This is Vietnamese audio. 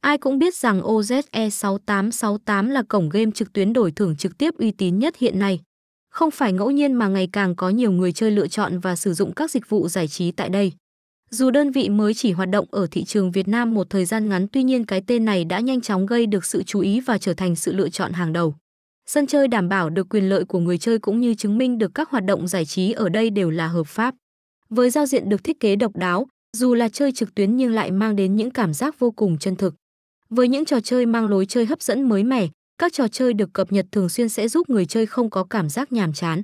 Ai cũng biết rằng OZE6868 là cổng game trực tuyến đổi thưởng trực tiếp uy tín nhất hiện nay. Không phải ngẫu nhiên mà ngày càng có nhiều người chơi lựa chọn và sử dụng các dịch vụ giải trí tại đây. Dù đơn vị mới chỉ hoạt động ở thị trường Việt Nam một thời gian ngắn tuy nhiên cái tên này đã nhanh chóng gây được sự chú ý và trở thành sự lựa chọn hàng đầu. Sân chơi đảm bảo được quyền lợi của người chơi cũng như chứng minh được các hoạt động giải trí ở đây đều là hợp pháp. Với giao diện được thiết kế độc đáo, dù là chơi trực tuyến nhưng lại mang đến những cảm giác vô cùng chân thực. Với những trò chơi mang lối chơi hấp dẫn mới mẻ, các trò chơi được cập nhật thường xuyên sẽ giúp người chơi không có cảm giác nhàm chán.